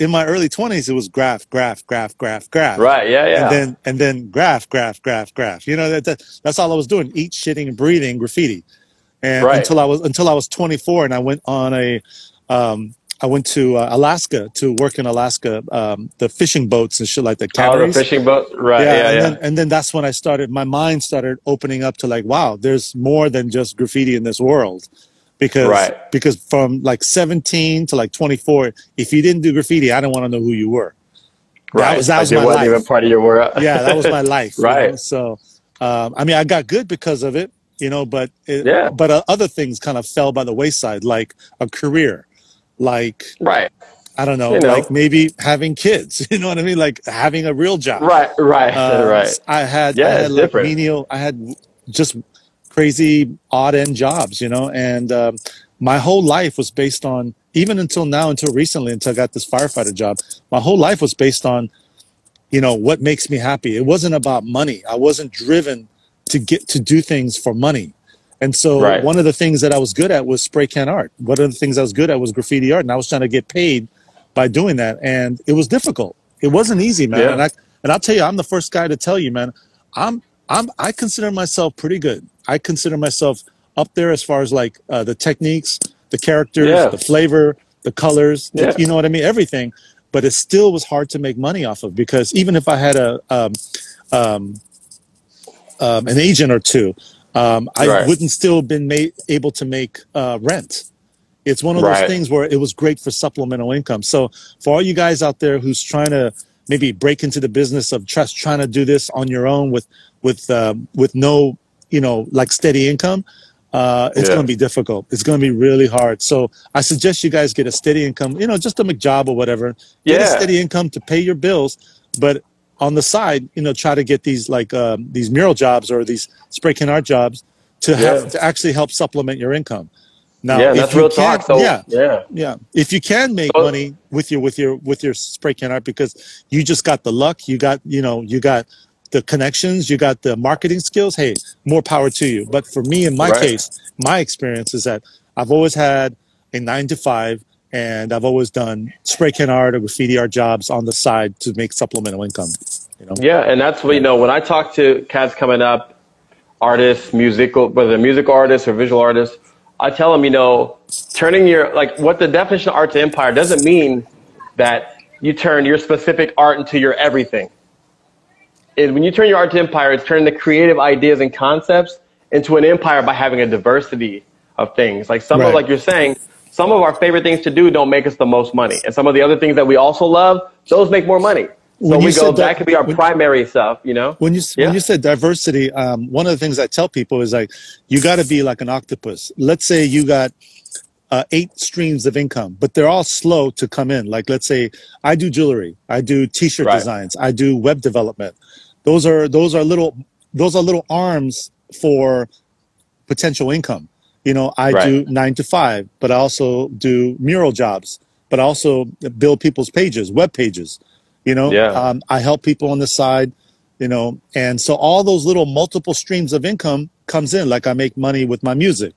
in my early 20s it was graph graph graph graph graph Right. Yeah. Yeah. and then and then graph graph graph graph you know that, that that's all i was doing eat shitting and breathing graffiti and Right. until i was until i was 24 and i went on a um i went to uh, alaska to work in alaska um the fishing boats and shit like that oh, the fishing boat. Right. Yeah. Yeah. and then and then that's when I started. My mind started opening up to like, wow, there's more than just graffiti in this world, because Right. because from like 17 to like 24, if you didn't do graffiti, I didn't want to know who you were. right. That was that Like was it my wasn't life. even part of your world. yeah, that was my life. you Right. know? So, um, I mean, I got good because of it, you know, but it, Yeah. but uh, other things kind of fell by the wayside, like a career, like right. I don't know, You know. like maybe having kids. You know what I mean? Like having a real job. Right. Right. Uh, right. I had, Yeah, I had like different. menial, I had just crazy odd end jobs, you know, and um, my whole life was based on, even until now, until recently, until I got this firefighter job, my whole life was based on, you know, what makes me happy. It wasn't about money. I wasn't driven to get to do things for money. And so Right. one of the things that I was good at was spray can art. One of the things I was good at was graffiti art, and I was trying to get paid by doing that, and it was difficult. It wasn't easy, man. Yeah. And I and I'll tell you, I'm the first guy to tell you, man. I'm I'm I consider myself pretty good. I consider myself up there as far as like uh, the techniques, the characters, Yeah. the flavor, the colors. the- Yeah. you know what I mean? Everything. But it still was hard to make money off of because even if I had a um, um, um, an agent or two, um, I Right. wouldn't still have been made, able to make uh, rent. It's one of Right. those things where it was great for supplemental income. So for all you guys out there who's trying to maybe break into the business of just trying to do this on your own with with um, with no you know like steady income, uh, it's Yeah. going to be difficult. It's going to be really hard. So I suggest you guys get a steady income. You know, just a McJob or whatever. Get a Yeah. steady income to pay your bills, but on the side, you know, try to get these like um, these mural jobs or these spray can art jobs to have Yeah. to actually help supplement your income. Now, yeah. if That's you real can't- talk. So yeah, Yeah. yeah. If you can make So- money with your with your with your spray can art because you just got the luck, you got you know you got the connections, you got the marketing skills. Hey, more power to you. But for me, in my Right. case, my experience is that I've always had a nine to five, and I've always done spray can art or graffiti art jobs on the side to make supplemental income. You know. Yeah, and that's what you know. When I talk to cats coming up, artists, musical, whether they're music artists or visual artists, I tell them, you know, turning your like what the definition of art to empire doesn't mean that you turn your specific art into your everything. Is when you turn your art to empire, it's turning the creative ideas and concepts into an empire by having a diversity of things. Like some Right. of, like you're saying, some of our favorite things to do don't make us the most money, and some of the other things that we also love, those make more money. When you we go. That could be our when- primary stuff, you know. When you Yeah. when you said diversity, um, one of the things I tell people is like you got to be like an octopus. Let's say you got uh, eight streams of income, but they're all slow to come in. Like let's say I do jewelry, I do T-shirt Right. designs, I do web development. Those are those are little those are little arms for potential income. You know, I Right. do nine to five, but I also do mural jobs, but I also build people's pages, web pages. You know, Yeah. um, I help people on the side, you know, and so all those little multiple streams of income comes in. Like I make money with my music,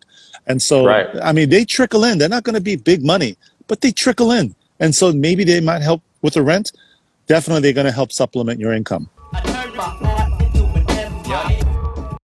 and so Right. I mean they trickle in. They're not going to be big money, but they trickle in, and so maybe they might help with the rent. Definitely, they're going to help supplement your income. I